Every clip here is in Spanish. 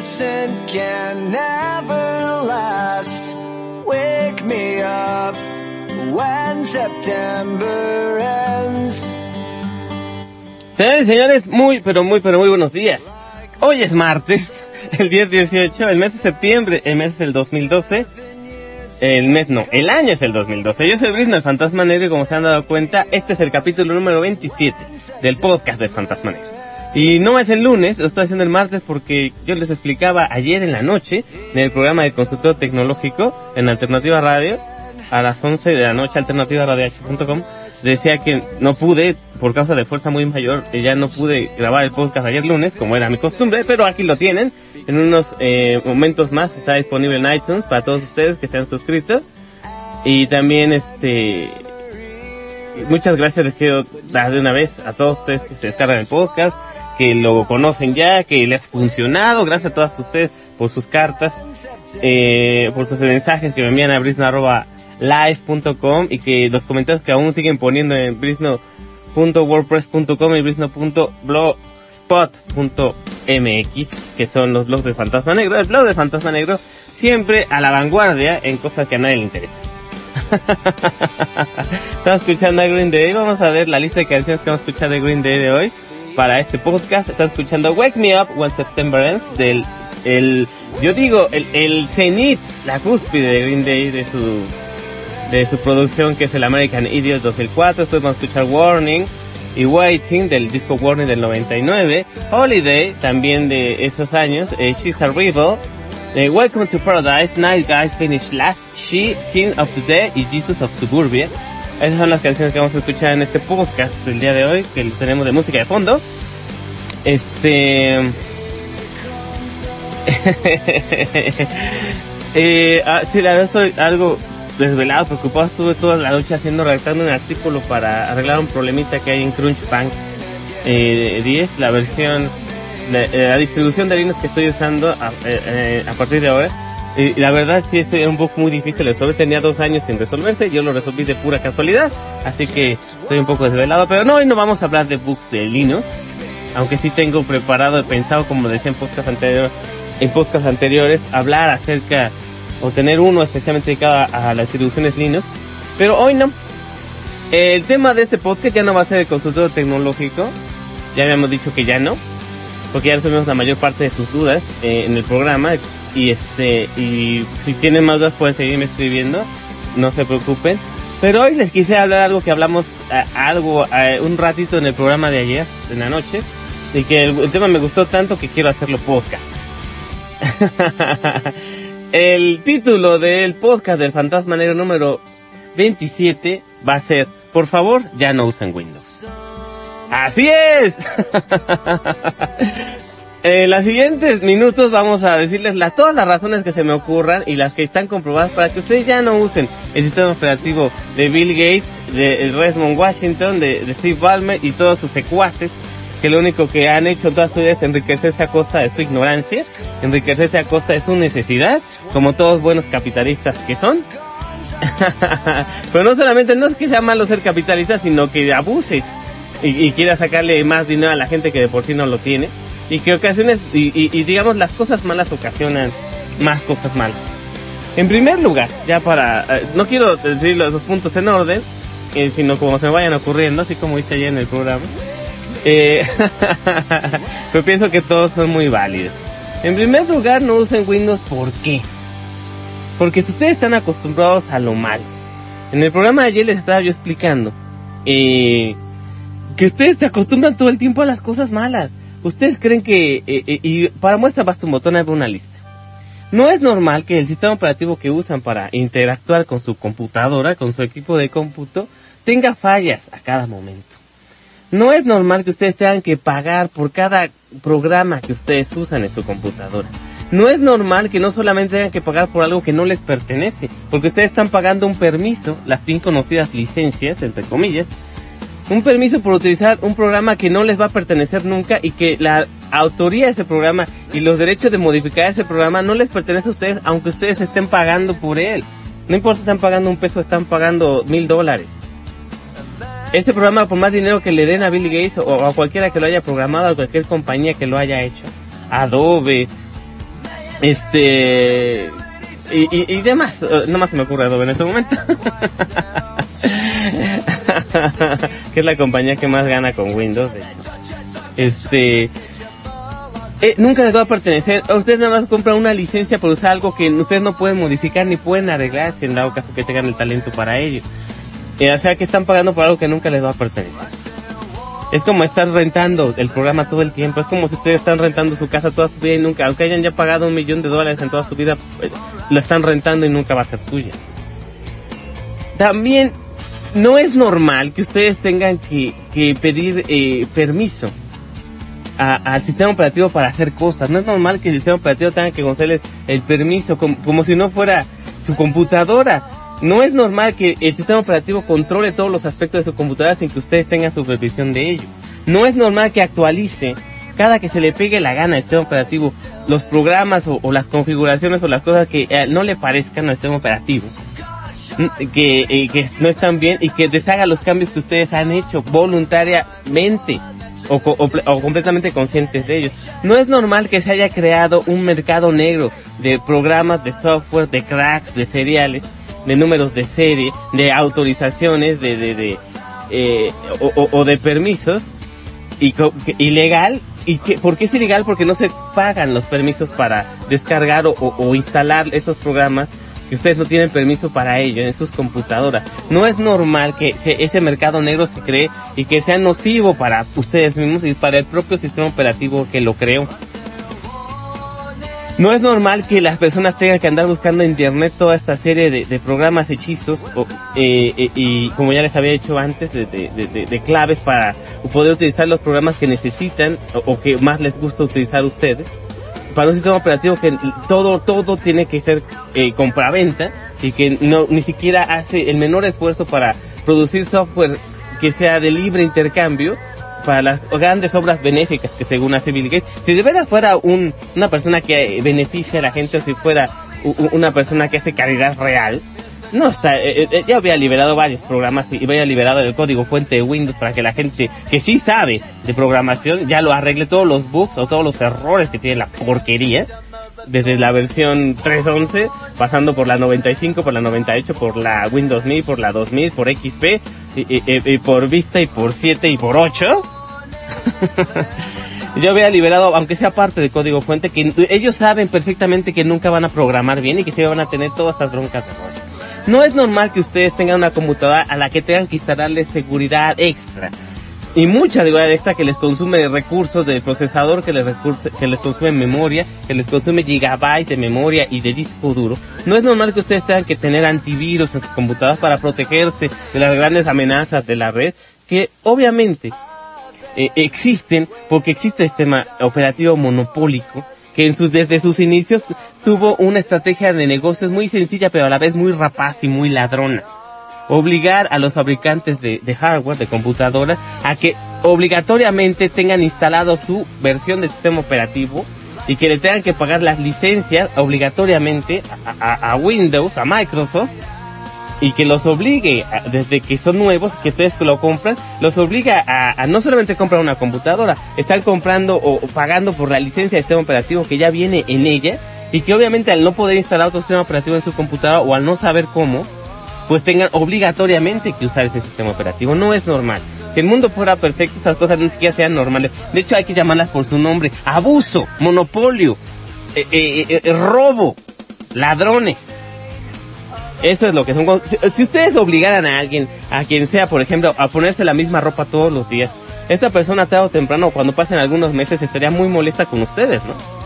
Innocent can never last. Wake me up when September ends. Señores y señores, muy, pero muy, pero muy buenos días. Hoy es martes, el 10-18, el mes de septiembre, el mes del 2012. El mes no, el año es el 2012. Yo soy Brisno, el Fantasma Negro, y como se han dado cuenta, este es el capítulo número 27 del podcast del Fantasma Negro. Y no es el lunes, lo estoy haciendo el martes porque yo les explicaba ayer en la noche, en el programa de consultor tecnológico, en Alternativa Radio, a las 11 de la noche, alternativaradio.com, decía que no pude, por causa de fuerza muy mayor, ya no pude grabar el podcast ayer lunes, como era mi costumbre, pero aquí lo tienen. En unos eh, momentos más está disponible en iTunes para todos ustedes que se han suscrito. Y también, este, muchas gracias les quiero dar de una vez a todos ustedes que se descargan el podcast, que lo conocen ya, que les ha funcionado, gracias a todos ustedes por sus cartas, eh, por sus mensajes que me envían a brisno.live.com y que los comentarios que aún siguen poniendo en brisno.wordpress.com y brisno.blogspot.mx, que son los blogs de Fantasma Negro. El blog de Fantasma Negro siempre a la vanguardia en cosas que a nadie le interesa. Estamos escuchando a Green Day. Vamos a ver la lista de canciones que vamos a escuchar de Green Day de hoy para este podcast. Estamos escuchando Wake Me Up When September Ends del el yo digo el, el cenit, la cúspide de Green Day de su de su producción que es el American Idiot 2004. Después vamos a escuchar Warning y Waiting del disco Warning del 99. Holiday también de esos años. Eh, She's a Rebel. Eh, Welcome to Paradise, Night Guys Finish Last, She, King of the Dead y Jesus of Suburbia. Esas son las canciones que vamos a escuchar en este podcast del día de hoy, que tenemos de música de fondo. Este... eh, ah, sí, la verdad estoy algo desvelado, preocupado. Estuve toda la noche haciendo, redactando un artículo para arreglar un problemita que hay en Crunchbank eh, 10, la versión, la, la distribución de Linux que estoy usando a, eh, a partir de ahora. Y la verdad sí es un poco muy difícil de resolver, tenía dos años sin resolverse, yo lo resolví de pura casualidad, así que estoy un poco desvelado, pero no, hoy no vamos a hablar de bugs de Linux, aunque sí tengo preparado, pensado, como decía en podcast anteriores, en podcast anteriores, hablar acerca, o tener uno especialmente dedicado a, a las distribuciones Linux, pero hoy no. El tema de este podcast ya no va a ser el consultorio tecnológico, ya habíamos dicho que ya no, porque ya resolvimos la mayor parte de sus dudas eh, en el programa, y este y si tienen más dudas pueden seguirme escribiendo no se preocupen. Pero hoy les quise hablar algo que hablamos a, algo a, un ratito en el programa de ayer en la noche y que el, el tema me gustó tanto que quiero hacerlo podcast. El título del podcast del fantasma negro número 27 va a ser por favor ya no usen Windows así es En los siguientes minutos vamos a decirles las, todas las razones que se me ocurran y las que están comprobadas para que ustedes ya no usen el sistema operativo de Bill Gates, de Redmond Washington, de, Steve Ballmer y todos sus secuaces que lo único que han hecho toda su vida es enriquecerse a costa de su ignorancia, enriquecerse a costa de su necesidad, como todos buenos capitalistas que son. Pero no solamente no es que sea malo ser capitalista, sino que abuses y quieras sacarle más dinero a la gente que de por sí no lo tiene y que ocasiones y, y, y, digamos las cosas malas ocasionan más cosas malas. En primer lugar, ya para eh, no quiero decir los puntos en orden, eh, sino como se me vayan ocurriendo, así como hice ayer en el programa. Eh, pero pienso que todos son muy válidos. En primer lugar, no usen Windows, ¿por qué? Porque si ustedes están acostumbrados a lo malo. En el programa de ayer les estaba yo explicando eh, que ustedes se acostumbran todo el tiempo a las cosas malas. Ustedes creen que, eh, eh, y para muestra basta un botón, hay una lista. No es normal que el sistema operativo que usan para interactuar con su computadora, con su equipo de cómputo, tenga fallas a cada momento. No es normal que ustedes tengan que pagar por cada programa que ustedes usan en su computadora. No es normal que no solamente tengan que pagar por algo que no les pertenece, porque ustedes están pagando un permiso, las bien conocidas licencias, entre comillas, un permiso por utilizar un programa que no les va a pertenecer nunca y que la autoría de ese programa y los derechos de modificar ese programa no les pertenece a ustedes aunque ustedes estén pagando por él. No importa si están pagando un peso, están pagando mil dólares. Este programa, por más dinero que le den a Bill Gates o a cualquiera que lo haya programado, a cualquier compañía que lo haya hecho, Adobe, este y, y, y demás, no más se me ocurre Adobe en este momento. que es la compañía que más gana con Windows. Este, eh, nunca les va a pertenecer. Ustedes nada más compran una licencia por usar algo que ustedes no pueden modificar ni pueden arreglar si en dado caso que tengan el talento para ello. Eh, o sea que están pagando por algo que nunca les va a pertenecer. Es como estar rentando el programa todo el tiempo. Es como si ustedes están rentando su casa toda su vida y nunca, aunque hayan ya pagado un millón de dólares en toda su vida, pues, lo están rentando y nunca va a ser suya. También no es normal que ustedes tengan que, que pedir eh, permiso al sistema operativo para hacer cosas. No es normal que el sistema operativo tenga que concederles el permiso como, como si no fuera su computadora. No es normal que el sistema operativo controle todos los aspectos de su computadora sin que ustedes tengan supervisión de ello. No es normal que actualice cada que se le pegue la gana al sistema operativo los programas o, las configuraciones o las cosas que eh, no le parezcan al sistema operativo. Que, eh, que no están bien y que deshaga los cambios que ustedes han hecho voluntariamente o, o, completamente conscientes de ellos. No es normal que se haya creado un mercado negro de programas, de software, de cracks, de seriales, de números de serie, de autorizaciones, de, de, de eh, o, o, de permisos, y ilegal. ¿Y que, por qué es ilegal? Porque no se pagan los permisos para descargar o, o instalar esos programas que ustedes no tienen permiso para ello en sus computadoras. No es normal que ese mercado negro se cree y que sea nocivo para ustedes mismos y para el propio sistema operativo que lo creó. No es normal que las personas tengan que andar buscando en internet toda esta serie de, programas hechizos eh, eh, y como ya les había dicho antes, de, claves para poder utilizar los programas que necesitan o, o que más les gusta utilizar ustedes. Para un sistema operativo que todo, todo tiene que ser eh, compraventa y que no, ni siquiera hace el menor esfuerzo para producir software que sea de libre intercambio para las grandes obras benéficas que según hace Bill Gates. Si de verdad fuera un, una persona que beneficia a la gente o si fuera una persona que hace caridad real, no está, eh, eh, ya había liberado varios programas y había liberado el código fuente de Windows para que la gente que sí sabe de programación ya lo arregle todos los bugs o todos los errores que tiene la porquería. Desde la versión 3.11, pasando por la 95, por la 98, por la Windows Me, por la 2000, por XP, y, por Vista, y por 7, y por 8. yo había liberado, aunque sea parte del código fuente, que ellos saben perfectamente que nunca van a programar bien y que se van a tener todas estas broncas de. No es normal que ustedes tengan una computadora a la que tengan que instalarle seguridad extra. Y mucha seguridad extra que les consume recursos de procesador, que les, que les consume memoria, que les consume gigabytes de memoria y de disco duro. No es normal que ustedes tengan que tener antivirus en sus computadoras para protegerse de las grandes amenazas de la red, que obviamente eh, existen porque existe el sistema operativo monopólico que en sus, desde sus inicios tuvo una estrategia de negocios muy sencilla pero a la vez muy rapaz y muy ladrona. Obligar a los fabricantes de, hardware, de computadoras, a que obligatoriamente tengan instalado su versión del sistema operativo y que le tengan que pagar las licencias obligatoriamente a Windows, a Microsoft, y que los obligue, desde que son nuevos, que ustedes lo compran, los obliga a, no solamente comprar una computadora, están comprando o, pagando por la licencia de sistema operativo que ya viene en ella y que obviamente al no poder instalar otro sistema operativo en su computadora o al no saber cómo, pues tengan obligatoriamente que usar ese sistema operativo. No es normal. Si el mundo fuera perfecto, estas cosas ni siquiera sean normales. De hecho, hay que llamarlas por su nombre. Abuso, monopolio, eh, eh, eh, robo, ladrones. Eso es lo que son. Si, ustedes obligaran a alguien, a quien sea, por ejemplo, a ponerse la misma ropa todos los días, esta persona tarde o temprano, cuando pasen algunos meses, estaría muy molesta con ustedes, ¿no?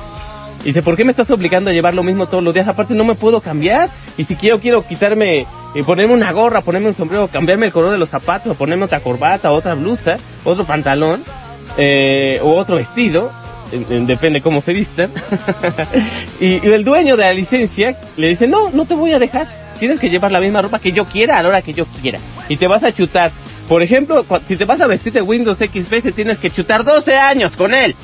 Y dice, ¿por qué me estás obligando a llevar lo mismo todos los días? Aparte no me puedo cambiar. Y si quiero, quiero quitarme, eh, ponerme una gorra, ponerme un sombrero, cambiarme el color de los zapatos, ponerme otra corbata, otra blusa, otro pantalón, eh, o otro vestido, depende cómo se vistan. y, y, el dueño de la licencia le dice, no, no te voy a dejar tienes que llevar la misma ropa que yo quiera a la hora que yo quiera. Y te vas a chutar. Por ejemplo, si te vas a vestir de Windows XP, te tienes que chutar 12 años con él.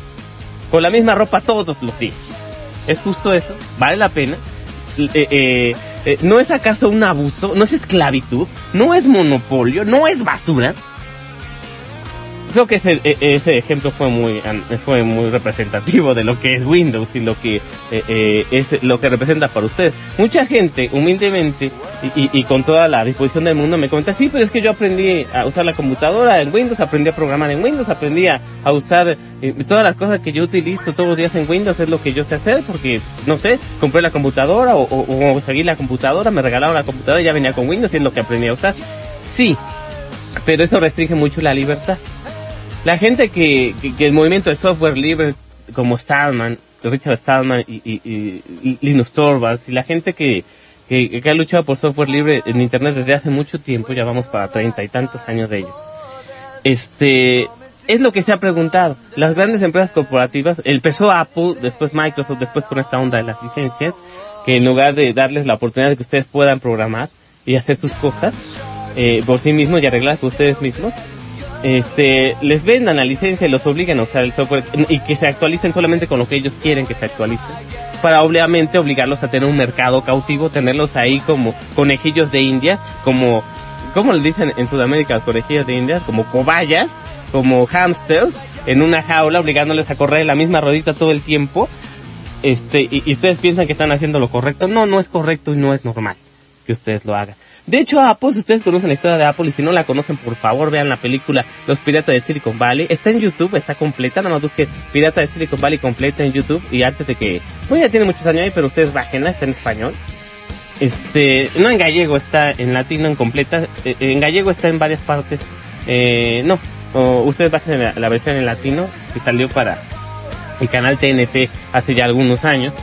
Con la misma ropa todos los días. ¿Es justo eso? ¿Vale la pena? Eh, eh, eh, ¿No es acaso un abuso? ¿No es esclavitud? ¿No es monopolio? ¿No es basura? Creo que ese, e, ese ejemplo fue muy fue muy representativo de lo que es Windows y lo que eh, eh, es lo que representa para usted. Mucha gente, humildemente y, y, con toda la disposición del mundo, me comenta, sí, pero es que yo aprendí a usar la computadora en Windows, aprendí a programar en Windows, aprendí a, usar eh, todas las cosas que yo utilizo todos los días en Windows, es lo que yo sé hacer, porque, no sé, compré la computadora o, o, o seguí la computadora, me regalaron la computadora y ya venía con Windows y es lo que aprendí a usar. Sí, pero eso restringe mucho la libertad. La gente que, que, el movimiento de software libre como Stallman, Richard Stallman y, y, y Linus Torvalds y la gente que, que, ha luchado por software libre en Internet desde hace mucho tiempo, ya vamos para treinta y tantos años de ello. Este, es lo que se ha preguntado. Las grandes empresas corporativas, empezó Apple, después Microsoft, después con esta onda de las licencias, que en lugar de darles la oportunidad de que ustedes puedan programar y hacer sus cosas eh, por sí mismos y arreglar ustedes mismos, este, les vendan la licencia y los obligan a usar el software y que se actualicen solamente con lo que ellos quieren que se actualicen. Para obviamente obligarlos a tener un mercado cautivo, tenerlos ahí como conejillos de India, como, como le dicen en Sudamérica los conejillos de India, como cobayas, como hamsters, en una jaula, obligándoles a correr la misma rodita todo el tiempo. Este, y, y ustedes piensan que están haciendo lo correcto. No, no es correcto y no es normal que ustedes lo hagan. De hecho, Apple, si ustedes conocen la historia de Apple y si no la conocen, por favor vean la película Los Piratas de Silicon Valley. Está en YouTube, está completa, nada más busquen Pirata de Silicon Valley completa en YouTube y antes de que, pues ya tiene muchos años ahí, pero ustedes bájenla, está en español. Este, no en gallego, está en latino, en completa, eh, en gallego está en varias partes, eh, no, ustedes bajen la, la versión en latino que salió para el canal TNT hace ya algunos años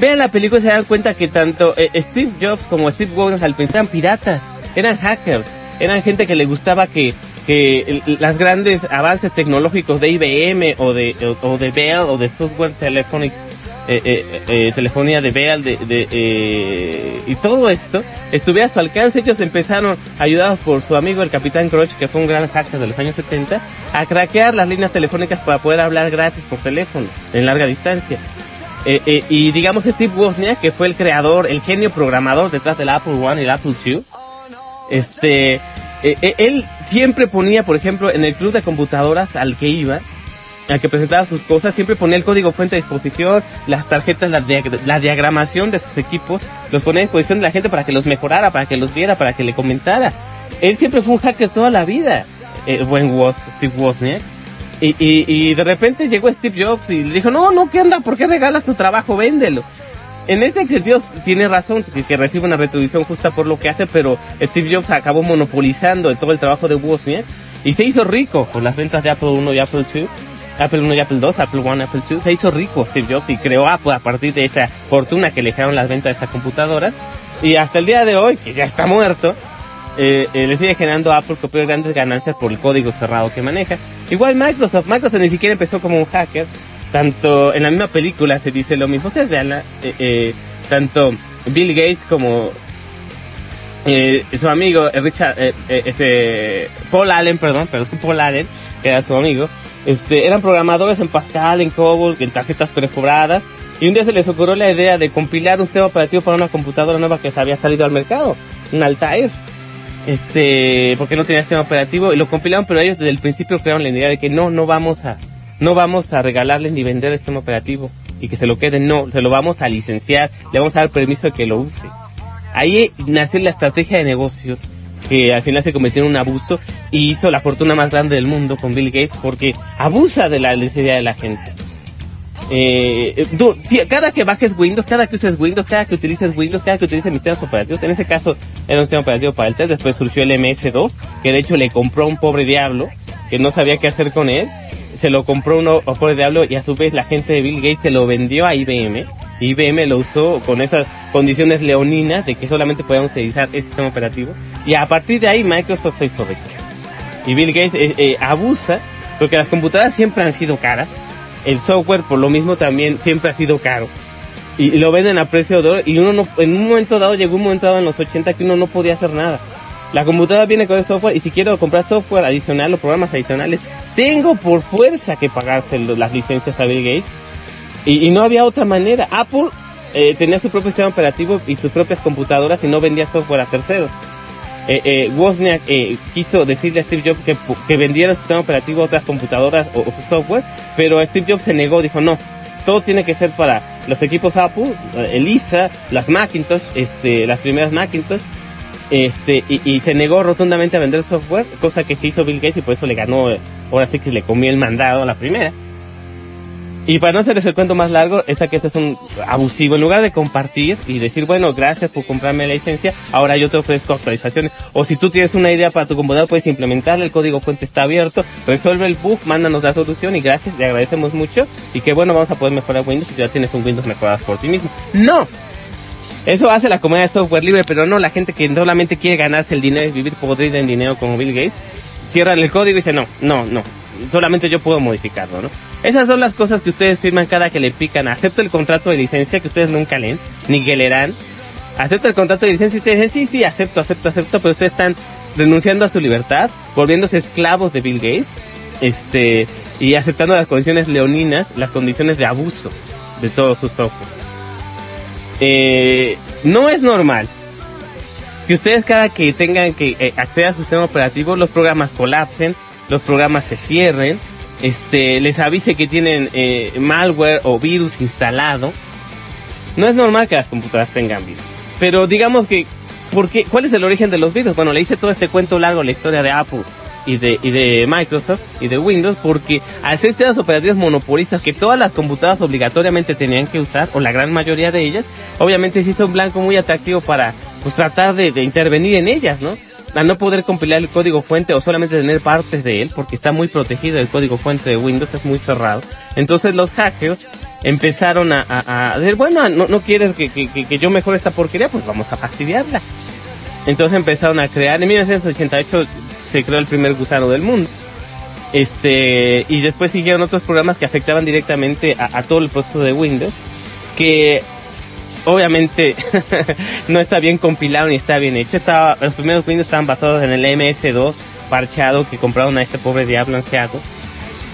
vean la película y se dan cuenta que tanto eh, Steve Jobs como Steve Wozniak al eran piratas, eran hackers, eran gente que le gustaba que que las grandes avances tecnológicos de IBM o de o, de Bell o de Software Telephonics eh, eh, eh, telefonía de Bell de, de eh, y todo esto estuviera a su alcance. Ellos empezaron ayudados por su amigo el capitán Crutch que fue un gran hacker de los años 70 a craquear las líneas telefónicas para poder hablar gratis por teléfono en larga distancia eh, eh, y digamos Steve Wozniak, que fue el creador, el genio programador detrás del Apple One y el Apple II, este, eh, él siempre ponía, por ejemplo, en el club de computadoras al que iba, al que presentaba sus cosas, siempre ponía el código fuente a disposición, las tarjetas, la, la diagramación de sus equipos, los ponía a disposición de la gente para que los mejorara, para que los viera, para que le comentara. Él siempre fue un hacker toda la vida, buen Woz, Steve Wozniak. Y, y, y, de repente llegó Steve Jobs y le dijo, no, no, ¿qué anda? ¿Por qué regalas tu trabajo? Véndelo. En este sentido tiene razón que, que recibe una retribución justa por lo que hace, pero Steve Jobs acabó monopolizando todo el trabajo de Wozniak y se hizo rico con las ventas de Apple 1 y Apple 2. Apple 1 y Apple 2, Apple 1, Apple 2, se hizo rico Steve Jobs y creó Apple a partir de esa fortuna que le dejaron las ventas de estas computadoras. Y hasta el día de hoy, que ya está muerto, eh, eh, le sigue generando a Apple copiar grandes ganancias por el código cerrado que maneja. Igual Microsoft, Microsoft ni siquiera empezó como un hacker, tanto en la misma película se dice lo mismo, ustedes vean, eh, eh, tanto Bill Gates como eh, su amigo eh, Richard, este, Paul Allen, perdón, perdón, Paul Allen, que era su amigo, este, eran programadores en Pascal, en COBOL, en tarjetas precobradas, y un día se les ocurrió la idea de compilar un sistema operativo para una computadora nueva que se había salido al mercado, un Altair este, porque no tenía sistema operativo y lo compilaron, pero ellos desde el principio crearon la idea de que no, no vamos a, no vamos a regalarles ni vender el sistema operativo y que se lo queden, no, se lo vamos a licenciar, le vamos a dar permiso de que lo use. Ahí nació la estrategia de negocios que al final se convirtió en un abuso y hizo la fortuna más grande del mundo con Bill Gates porque abusa de la necesidad de la gente. Eh, tú, cada que bajes Windows, cada que uses Windows, cada que utilices Windows, cada que utilices sistemas operativos, en ese caso era un sistema operativo para el test, después surgió el MS2, que de hecho le compró un pobre diablo, que no sabía qué hacer con él, se lo compró un, pobre diablo y a su vez la gente de Bill Gates se lo vendió a IBM, IBM lo usó con esas condiciones leoninas de que solamente podíamos utilizar ese sistema operativo, y a partir de ahí Microsoft se hizo rico. Y Bill Gates eh, eh, abusa, porque las computadoras siempre han sido caras, el software por lo mismo también siempre ha sido caro. Y, lo venden a precio de oro y uno no, en un momento dado, llegó un momento dado en los 80 que uno no podía hacer nada. La computadora viene con el software y si quiero comprar software adicional o programas adicionales, tengo por fuerza que pagarse las licencias a Bill Gates. Y, no había otra manera. Apple eh, tenía su propio sistema operativo y sus propias computadoras y no vendía software a terceros. Eh, eh, Wozniak eh, quiso decirle a Steve Jobs que, que vendiera el sistema operativo a otras computadoras o, o su software, pero Steve Jobs se negó, dijo no, todo tiene que ser para los equipos Apple, eh, Elisa, las Macintosh, este, las primeras Macintosh, este, y, y se negó rotundamente a vender software, cosa que se hizo Bill Gates y por eso le ganó, eh, ahora sí que le comió el mandado a la primera. Y para no hacerles el cuento más largo, esta que este es un abusivo. En lugar de compartir y decir, bueno, gracias por comprarme la licencia, ahora yo te ofrezco actualizaciones. O si tú tienes una idea para tu computadora, puedes implementarla, el código fuente está abierto, resuelve el bug, mándanos la solución y gracias, le agradecemos mucho. Y que bueno, vamos a poder mejorar Windows si ya tienes un Windows mejorado por ti mismo. ¡No! Eso hace la comunidad de software libre, pero no la gente que solamente quiere ganarse el dinero y vivir podrida en dinero como Bill Gates. Cierran el código y dicen, no, no, no, solamente yo puedo modificarlo, ¿no? Esas son las cosas que ustedes firman cada que le pican. Acepto el contrato de licencia que ustedes nunca leen, ni que leerán. Acepto el contrato de licencia y ustedes dicen, sí, sí, acepto, acepto, acepto, pero ustedes están renunciando a su libertad, volviéndose esclavos de Bill Gates, este, y aceptando las condiciones leoninas, las condiciones de abuso de todos sus software. Eh, no es normal que ustedes cada que tengan que eh, acceder a su sistema operativo, los programas colapsen, los programas se cierren, este, les avise que tienen eh, malware o virus instalado. No es normal que las computadoras tengan virus. Pero digamos que, ¿por qué? ¿cuál es el origen de los virus? Bueno, le hice todo este cuento largo, la historia de Apple y de, y de Microsoft y de Windows, porque al ser sistemas operativos monopolistas que todas las computadoras obligatoriamente tenían que usar, o la gran mayoría de ellas, obviamente se hizo un blanco muy atractivo para pues tratar de, de intervenir en ellas, ¿no? Al no poder compilar el código fuente o solamente tener partes de él, porque está muy protegido el código fuente de Windows, es muy cerrado. Entonces los hackers empezaron a, a, a decir, bueno, no, no quieres que, que, que yo mejore esta porquería, pues vamos a fastidiarla. Entonces empezaron a crear, en 1988 se creó el primer gusano del mundo. Este, y después siguieron otros programas que afectaban directamente a, a todo el proceso de Windows, que obviamente no está bien compilado ni está bien hecho. Estaba, los primeros Windows estaban basados en el MS2 parchado que compraron a este pobre diablo Seattle.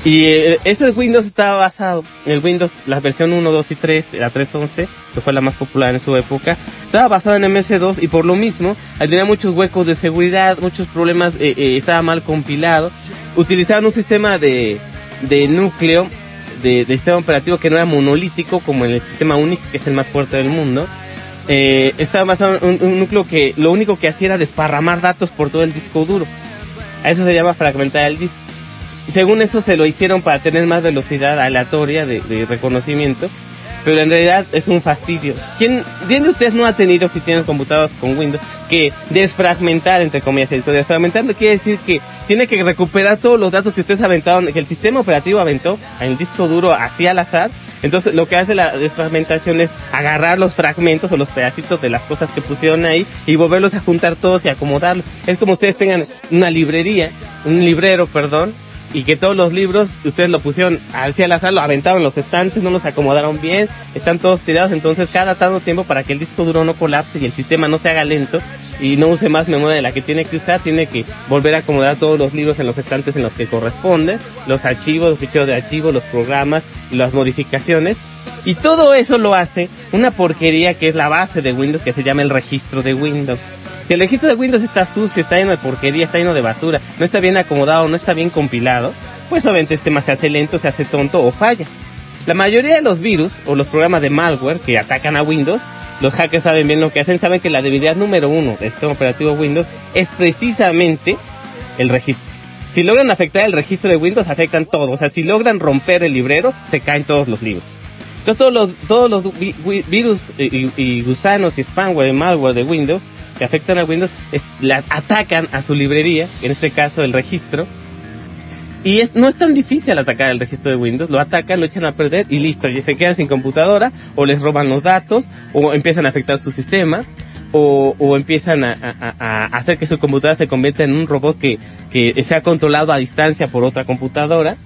Y eh, este Windows estaba basado en el Windows, la versión 1, 2 y 3, la 3.11, que fue la más popular en su época, estaba basado en MS2 y por lo mismo tenía muchos huecos de seguridad, muchos problemas, eh, eh, estaba mal compilado. Utilizaban un sistema de, de núcleo de, sistema operativo que no era monolítico como en el sistema Unix, que es el más fuerte del mundo. Eh, estaba basado en un, un, núcleo que lo único que hacía era desparramar datos por todo el disco duro. A eso se llama fragmentar el disco. Y según eso se lo hicieron para tener más velocidad aleatoria de reconocimiento. Pero en realidad es un fastidio. ¿Quién, ¿Quién de ustedes no ha tenido, si tienen computadoras con Windows, que desfragmentar, entre comillas, el Desfragmentar no quiere decir que tiene que recuperar todos los datos que ustedes aventaron, que el sistema operativo aventó en el disco duro así al azar. Entonces lo que hace la desfragmentación es agarrar los fragmentos o los pedacitos de las cosas que pusieron ahí y volverlos a juntar todos y acomodarlos. Es como ustedes tengan una librería, un librero, perdón, y que todos los libros ustedes lo pusieron hacia al azar, lo aventaron los estantes, no los acomodaron bien, están todos tirados, entonces cada tanto tiempo para que el disco duro no colapse y el sistema no se haga lento y no use más memoria de la que tiene que usar, tiene que volver a acomodar todos los libros en los estantes en los que corresponden, los archivos, los ficheros de archivo, los programas, las modificaciones. Y todo eso lo hace una porquería que es la base de Windows que se llama el registro de Windows. Si el registro de Windows está sucio, está lleno de porquería, está lleno de basura, no está bien acomodado, no está bien compilado, pues obviamente este tema se hace lento, se hace tonto o falla. La mayoría de los virus o los programas de malware que atacan a Windows, los hackers saben bien lo que hacen, saben que la debilidad número uno del sistema operativo Windows es precisamente el registro. Si logran afectar el registro de Windows, afectan todo. O sea, si logran romper el librero, se caen todos los libros. Entonces todos los, todos los vi, vi, virus y, gusanos y spamware y malware de Windows que afectan a Windows la, atacan a su librería, en este caso el registro, y es, no es tan difícil atacar el registro de Windows, lo atacan, lo echan a perder y listo, y se quedan sin computadora, o les roban los datos, o empiezan a afectar su sistema, o, o empiezan a, hacer que su computadora se convierta en un robot que sea controlado a distancia por otra computadora.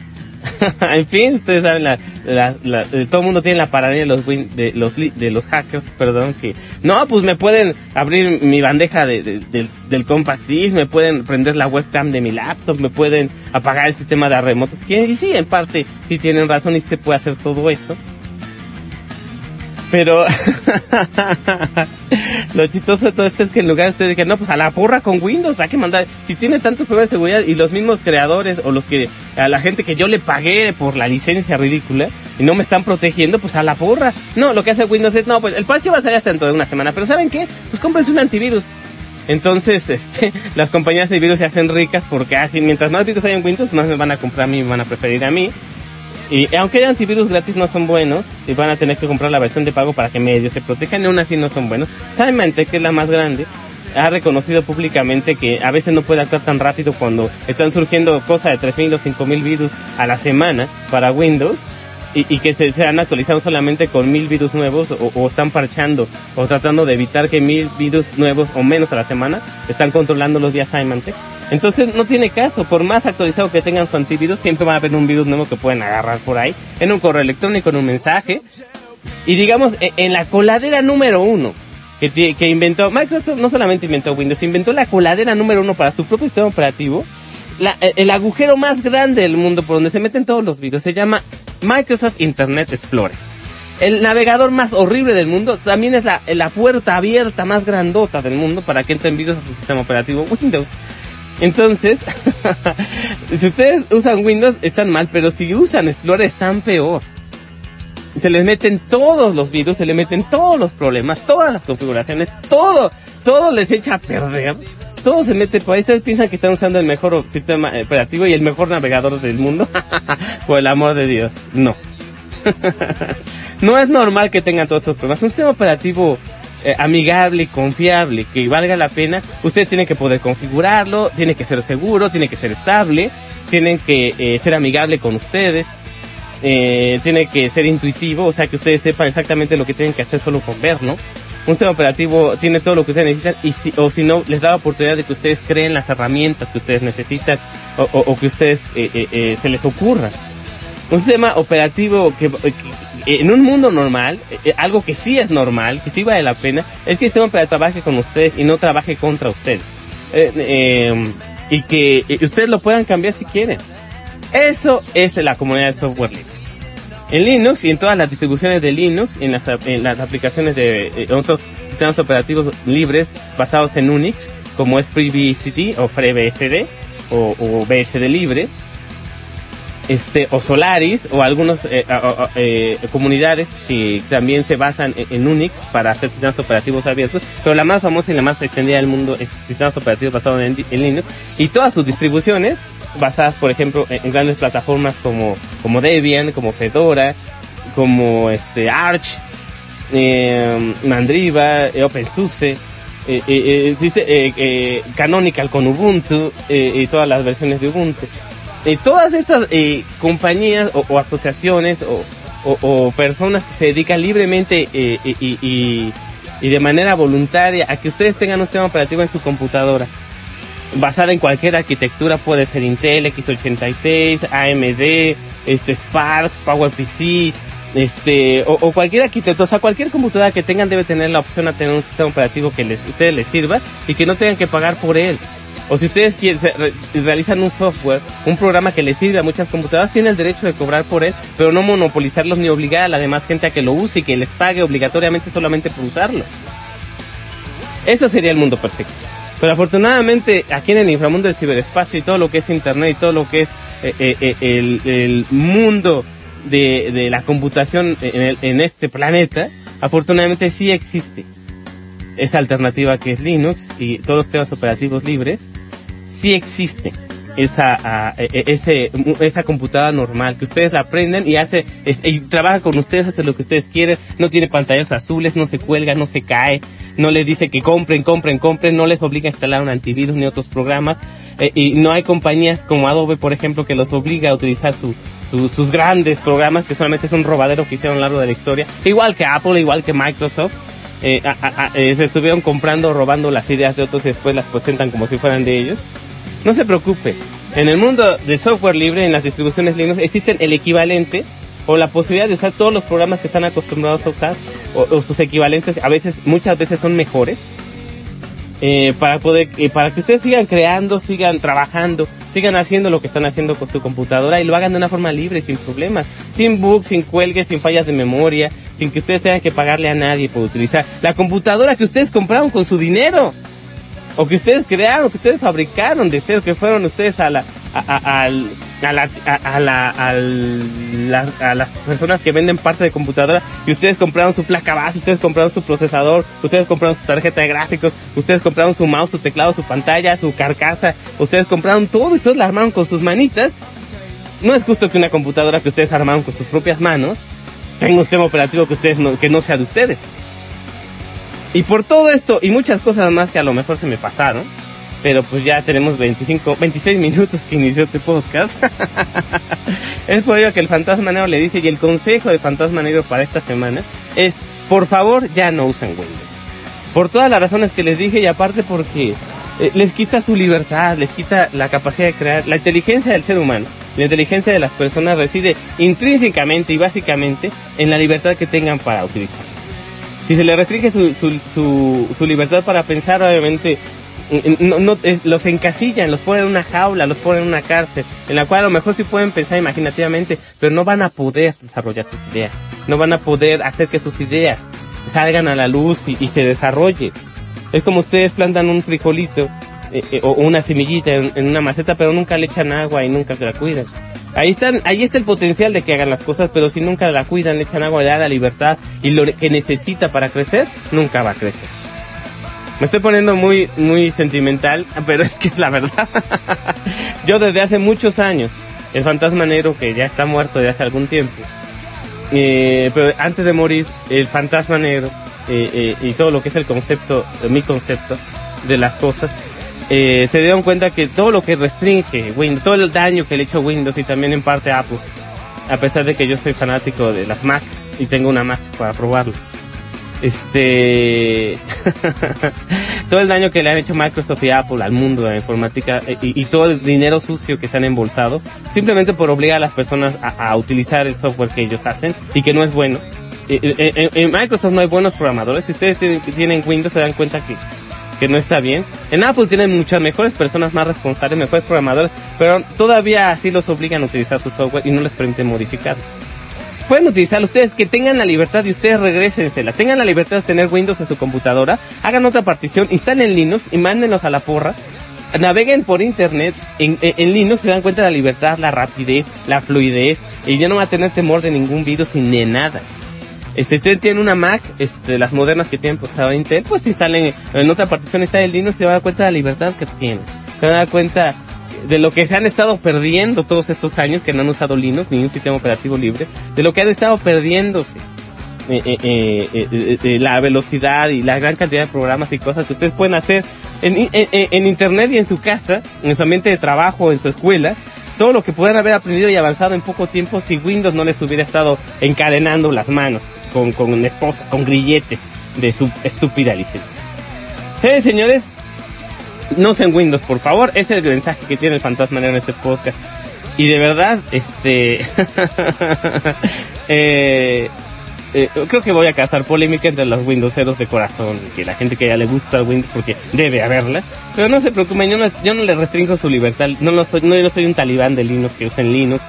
en fin, ustedes saben, la, la, la, todo el mundo tiene la paranoia de los, win, de los de los hackers, perdón, que no, pues me pueden abrir mi bandeja de, de, de, del compact disc, me pueden prender la webcam de mi laptop, me pueden apagar el sistema de remotos. Y sí, en parte sí tienen razón y se puede hacer todo eso. Pero lo chistoso de todo esto es que en lugar de digan, no, pues a la porra con Windows, hay que mandar, si tiene tantos problemas de seguridad y los mismos creadores o los que, a la gente que yo le pagué por la licencia ridícula y no me están protegiendo, pues a la porra. No, lo que hace Windows es, no, pues el parche va a salir hasta dentro de una semana, pero ¿saben qué? Pues cómprense un antivirus. Entonces, este, las compañías de virus se hacen ricas porque así, mientras más virus hay en Windows, más me van a comprar a mí, me van a preferir a mí. Y aunque hay antivirus gratis no son buenos, y van a tener que comprar la versión de pago para que medio se protejan, y aún así no son buenos. Symantec, que es la más grande, ha reconocido públicamente que a veces no puede actuar tan rápido cuando están surgiendo cosas de 3.000 o 5.000 virus a la semana para Windows, y, y que se, se, han actualizado solamente con mil virus nuevos o, o, están parchando o tratando de evitar que mil virus nuevos o menos a la semana están controlando los días Symantec. Entonces no tiene caso, por más actualizado que tengan su antivirus, siempre va a haber un virus nuevo que pueden agarrar por ahí, en un correo electrónico, en un mensaje. Y digamos, en, en la coladera número uno, que, que inventó, Microsoft no solamente inventó Windows, inventó la coladera número uno para su propio sistema operativo, la, el agujero más grande del mundo por donde se meten todos los virus se llama Microsoft Internet Explorer. El navegador más horrible del mundo también es la, la puerta abierta más grandota del mundo para que entren virus a su sistema operativo Windows. Entonces, si ustedes usan Windows están mal, pero si usan Explorer están peor. Se les meten todos los virus, se les meten todos los problemas, todas las configuraciones, todo, todo les echa a perder todo se mete por ahí. Ustedes piensan que están usando el mejor sistema operativo y el mejor navegador del mundo. por el amor de Dios, no. no es normal que tengan todos estos problemas. Un sistema operativo eh, amigable, confiable, que valga la pena, ustedes tienen que poder configurarlo, tiene que ser seguro, tiene que ser estable, tienen que eh, ser amigable con ustedes. Eh, tiene que ser intuitivo, o sea que ustedes sepan exactamente lo que tienen que hacer solo con ver, ¿no? Un sistema operativo tiene todo lo que ustedes necesitan y si, o si no les da la oportunidad de que ustedes creen las herramientas que ustedes necesitan o, que ustedes eh, eh, eh, se les ocurra. Un sistema operativo que, que en un mundo normal, eh, algo que sí es normal, que sí vale la pena, es que el sistema operativo trabaje con ustedes y no trabaje contra ustedes. y que ustedes lo puedan cambiar si quieren. Eso es la comunidad de software libre en Linux y en todas las distribuciones de Linux, en las, en las aplicaciones de eh, otros sistemas operativos libres basados en Unix, como es FreeBSD o FreeBSD o, o BSD libre, este o Solaris o algunas eh, eh, comunidades que también se basan en, en, Unix para hacer sistemas operativos abiertos, pero la más famosa y la más extendida del mundo es sistemas operativos basados en, en Linux y todas sus distribuciones basadas, por ejemplo, en, grandes plataformas como, como Debian, como Fedora, como este Arch, eh, Mandriva, eh, OpenSUSE, eh, existe Canonical con Ubuntu y todas las versiones de Ubuntu. Todas estas compañías o, o asociaciones o, personas que se dedican libremente y de manera voluntaria a que ustedes tengan un sistema operativo en su computadora basada en cualquier arquitectura, puede ser Intel, x86, AMD, este Spark, PowerPC, este, o, o, cualquier arquitecto, o sea, cualquier computadora que tengan debe tener la opción a tener un sistema operativo que les, ustedes les sirva y que no tengan que pagar por él. O si ustedes realizan un software, un programa que les sirve a muchas computadoras, tienen el derecho de cobrar por él, pero no monopolizarlos ni obligar a la demás gente a que lo use y que les pague obligatoriamente solamente por usarlo. Eso sería el mundo perfecto. Pero afortunadamente aquí en el inframundo del ciberespacio y todo lo que es internet y todo lo que es eh, eh, el, el, mundo de, de la computación en, el, en, este planeta, afortunadamente sí existe esa alternativa que es Linux y todos los sistemas operativos libres, sí existe esa, uh, ese, esa computadora normal, que ustedes la aprenden y hace, y trabaja con ustedes, hace lo que ustedes quieren, no tiene pantallas azules, no se cuelga, no se cae, no les dice que compren, compren, compren, no les obliga a instalar un antivirus ni otros programas, eh, y no hay compañías como Adobe, por ejemplo, que los obliga a utilizar su, su, sus grandes programas que solamente es un robadero que hicieron a lo largo de la historia, igual que Apple, igual que Microsoft, eh, a, eh, se estuvieron comprando, robando las ideas de otros y después las presentan como si fueran de ellos. No se preocupe. En el mundo del software libre, en las distribuciones Linux, existen el equivalente o la posibilidad de usar todos los programas que están acostumbrados a usar o, sus equivalentes a veces muchas veces son mejores eh, para poder eh, para que ustedes sigan creando sigan trabajando sigan haciendo lo que están haciendo con su computadora y lo hagan de una forma libre, sin problemas, sin bugs, sin cuelgues, sin fallas de memoria, sin que ustedes tengan que pagarle a nadie por utilizar la computadora que ustedes compraron con su dinero o que ustedes crearon, que ustedes fabricaron de ser, que fueron ustedes a la, a, a, a, la, a, la, a, las personas que venden parte de computadora y ustedes compraron su placa base, ustedes compraron su procesador, ustedes compraron su tarjeta de gráficos, ustedes compraron su mouse, su teclado, su pantalla, su carcasa, ustedes compraron todo y todos la armaron con sus manitas. No es justo que una computadora que ustedes armaron con sus propias manos tenga un sistema operativo que ustedes no, que no sea de ustedes. Y por todo esto y muchas cosas más que a lo mejor se me pasaron, pero pues ya tenemos 25, 26 minutos que inició este podcast. es por ello que el fantasma negro le dice y el consejo de fantasma negro para esta semana es, por favor, ya no usen Windows. Por todas las razones que les dije y aparte porque eh, les quita su libertad, les quita la capacidad de crear, la inteligencia del ser humano, la inteligencia de las personas reside intrínsecamente y básicamente en la libertad que tengan para utilizarse si se le restringe su, su, su, libertad para pensar, obviamente los encasillan, los ponen en una jaula, los ponen en una cárcel, en la cual a lo mejor sí pueden pensar imaginativamente, pero no van a poder desarrollar sus ideas, no van a poder hacer que sus ideas salgan a la luz y, se desarrolle. Es como ustedes plantan un frijolito eh, o una semillita en, en, una maceta, pero nunca le echan agua y nunca se la cuidan. Ahí están, ahí está el potencial de que hagan las cosas, pero si nunca la cuidan, le echan agua, le dan la libertad y lo que necesita para crecer, nunca va a crecer. Me estoy poniendo muy, muy sentimental, pero es que es la verdad. Yo desde hace muchos años, el fantasma negro que ya está muerto desde hace algún tiempo, eh, pero antes de morir, el fantasma negro eh, eh, y todo lo que es el concepto, mi concepto de las cosas, eh, se dieron cuenta que todo lo que restringe Windows, todo el daño que le hecho Windows y también en parte Apple, a pesar de que yo soy fanático de las Mac y tengo una Mac para probarlo. Este, todo el daño que le han hecho Microsoft y Apple al mundo de la informática eh, y, todo el dinero sucio que se han embolsado, simplemente por obligar a las personas a, utilizar el software que ellos hacen y que no es bueno. Eh, en Microsoft no hay buenos programadores. Si ustedes tienen Windows se dan cuenta que que no está bien. En Apple tienen muchas mejores personas, más responsables, mejores programadores, pero todavía así los obligan a utilizar su software y no les permiten modificar. Pueden utilizarlo ustedes, que tengan la libertad y ustedes regrésensela. Tengan la libertad de tener Windows en su computadora, hagan otra partición, instalen Linux y mándenlos a la porra. Naveguen por internet en, en, Linux, se dan cuenta de la libertad, la rapidez, la fluidez, y ya no va a tener temor de ningún virus ni de nada. Este, usted tiene una Mac, este, las modernas que tienen procesado Intel, pues instalen en otra partición está el Linux y se va a dar cuenta de la libertad que tiene. Se va a dar cuenta de lo que se han estado perdiendo todos estos años que no han usado Linux ni un sistema operativo libre, de lo que han estado perdiéndose. Eh, eh, eh, la velocidad y la gran cantidad de programas y cosas que ustedes pueden hacer en, en, internet y en su casa, en su ambiente de trabajo, en su escuela, todo lo que puedan haber aprendido y avanzado en poco tiempo si Windows no les hubiera estado encadenando las manos con, esposas, con grilletes de su estúpida licencia. Sí, señores, no usen Windows, por favor. Ese es el mensaje que tiene el fantasma en este podcast. Y de verdad, este... eh, eh, creo que voy a causar polémica entre los Windowseros de corazón, que la gente que ya le gusta Windows porque debe haberla, pero no se preocupen, yo no, yo no le restringo su libertad, no, lo soy, no yo soy un talibán de Linux que usen Linux,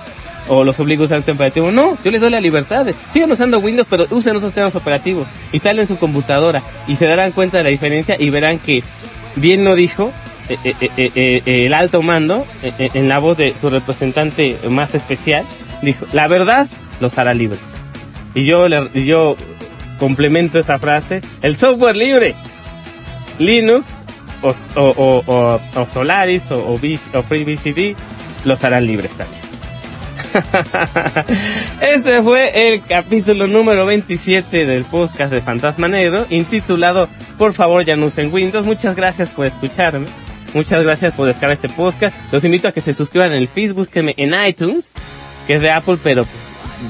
o los obligo a usar sistema operativo. No, yo les doy la libertad. Sigan usando Windows, pero usen esos sistemas operativos. Instalen su computadora y se darán cuenta de la diferencia y verán que bien lo dijo eh, eh, el alto mando en la voz de su representante más especial. Dijo, la verdad los hará libres. Y yo, le, yo complemento esa frase, el software libre, Linux o, o, o, Solaris o, o FreeBCD los harán libres también. este fue el capítulo número 27 del podcast de Fantasma Negro, intitulado Por favor ya no usen Windows. Muchas gracias por escucharme. Muchas gracias por descargar este podcast. Los invito a que se suscriban en el Facebook, en iTunes, que es de Apple, pero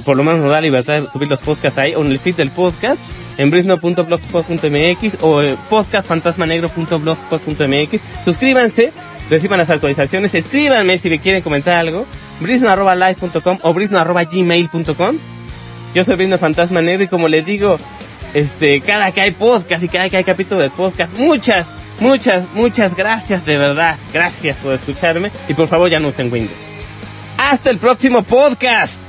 por lo menos nos da libertad de subir los podcasts ahí, o en el feed del podcast, en brisno.blogspot.mx o podcastfantasmanegro.blogspot.mx. Suscríbanse, reciban las actualizaciones, escríbanme si le quieren comentar algo, brisno.live.com o brisno.gmail.com. Yo soy Brisno Fantasma Negro y como les digo, este, cada que hay podcast y cada que hay capítulo de podcast, muchas Muchas, muchas gracias de verdad. Gracias por escucharme y por favor ya no usen Windows. Hasta el próximo podcast.